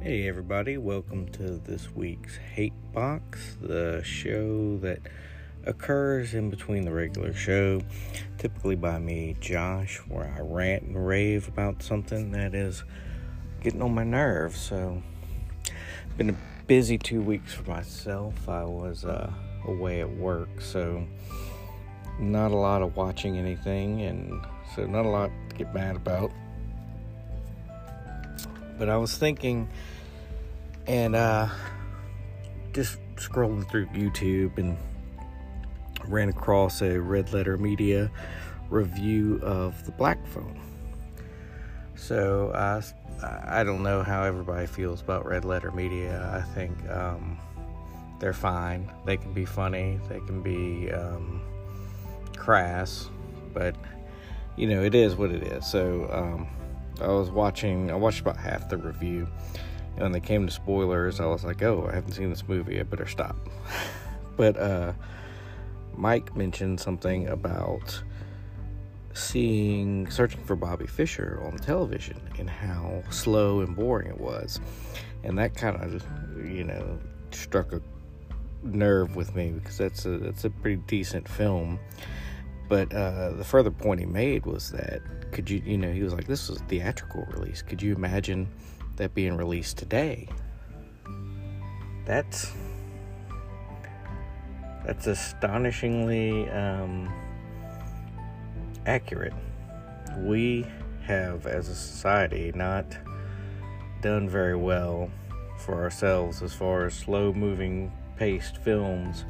Hey, everybody, welcome to this week's Hate Box, the show that occurs in between the regular show, typically by me, Josh, where I rant and rave about something that is getting on my nerves. So, been a busy two weeks for myself. I was uh, away at work, so not a lot of watching anything, and so not a lot to get mad about. But I was thinking and uh, just scrolling through YouTube and ran across a Red Letter Media review of the Black Phone. So I, I don't know how everybody feels about Red Letter Media. I think um, they're fine. They can be funny. They can be um, crass, but you know it is what it is. So um, I was watching. I watched about half the review and when they came to spoilers, I was like, oh, I haven't seen this movie. I better stop. but uh, Mike mentioned something about seeing, searching for Bobby Fischer on television and how slow and boring it was. And that kind of, you know, struck a nerve with me because that's a, that's a pretty decent film. But uh, the further point he made was that could you, you know, he was like, this was a theatrical release. Could you imagine that being released today. That's that's astonishingly um, accurate. We have, as a society, not done very well for ourselves as far as slow moving paced films.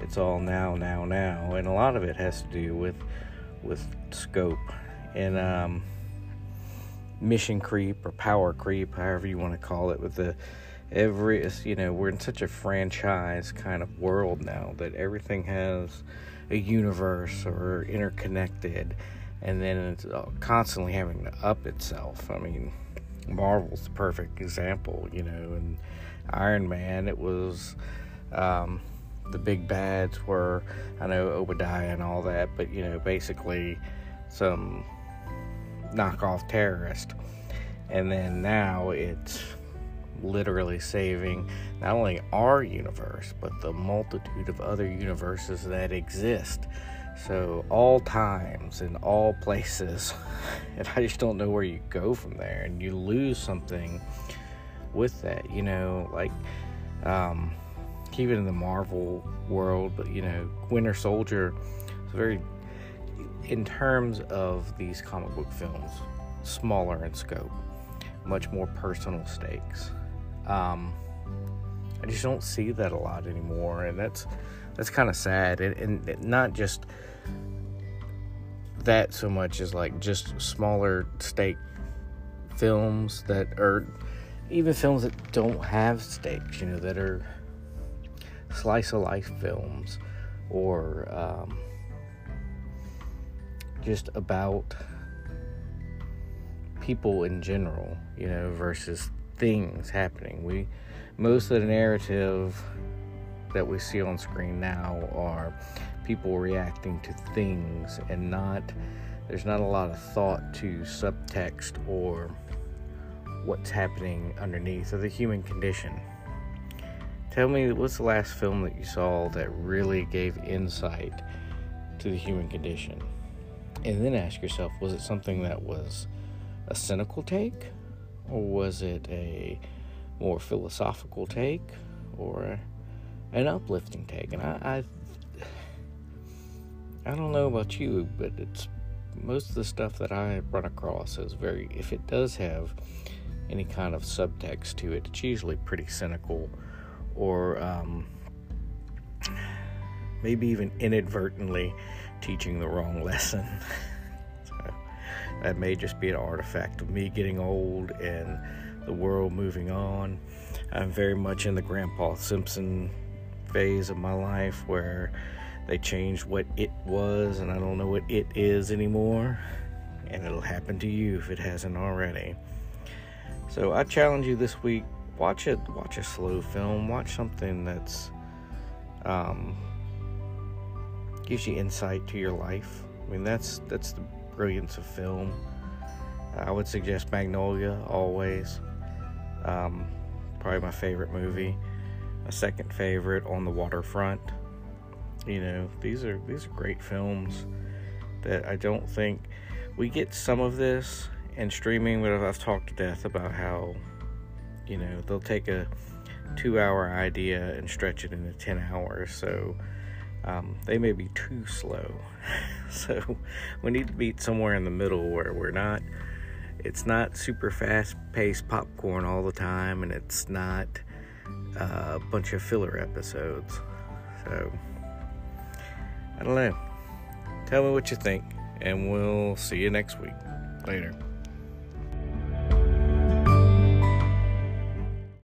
It's all now, now, now, and a lot of it has to do with with scope. And um, mission creep or power creep, however you want to call it, with the every you know we're in such a franchise kind of world now that everything has a universe or interconnected and then it's uh, constantly having to up itself. I mean marvel's the perfect example you know and iron man it was um, the big bads were i know obadiah and all that but you know basically some knockoff terrorist. And then now it's literally saving not only our universe, but the multitude of other universes that exist. So, all times and all places. And I just don't know where you go from there. And you lose something with that, you know, like, um, even in the Marvel world, but you know, Winter Soldier is very in terms of these comic book films, smaller in scope, much more personal stakes. Um, I just don't see that a lot anymore, and that's that's kind of sad. And, and not just that so much as like just smaller stake films that are even films that don't have stakes, you know, that are slice of life films or um, just about people in general, you know, versus things happening. We most of the narrative that we see on screen now are people reacting to things and not there's not a lot of thought to subtext or what's happening underneath or the human condition. Tell me what's the last film that you saw that really gave insight to the human condition? and then ask yourself was it something that was a cynical take? Or was it a more philosophical take? Or an uplifting take? And I, I i don't know about you but it's most of the stuff that i run across is very if it does have any kind of subtext to it it's usually pretty cynical or um, maybe even inadvertently teaching the wrong lesson. so that may just be an artifact of me getting old and the world moving on. I'm very much in the Grandpa Simpson phase of my life where they changed what it was and I don't know what it is anymore. And it'll happen to you if it hasn't already. So I challenge you this week watch it watch a slow film watch something that's um, gives you insight to your life. I mean, that's that's the brilliance of film. I would suggest Magnolia always. Um, probably my favorite movie. A second favorite on the waterfront. You know, these are these are great films that I don't think we get some of this in streaming, but I've talked to death about how you know they'll take a two-hour idea and stretch it into ten hours. So um, they may be too slow. so we need to be somewhere in the middle where we're not. It's not super fast-paced popcorn all the time, and it's not uh, a bunch of filler episodes. So I don't know. Tell me what you think, and we'll see you next week. Later.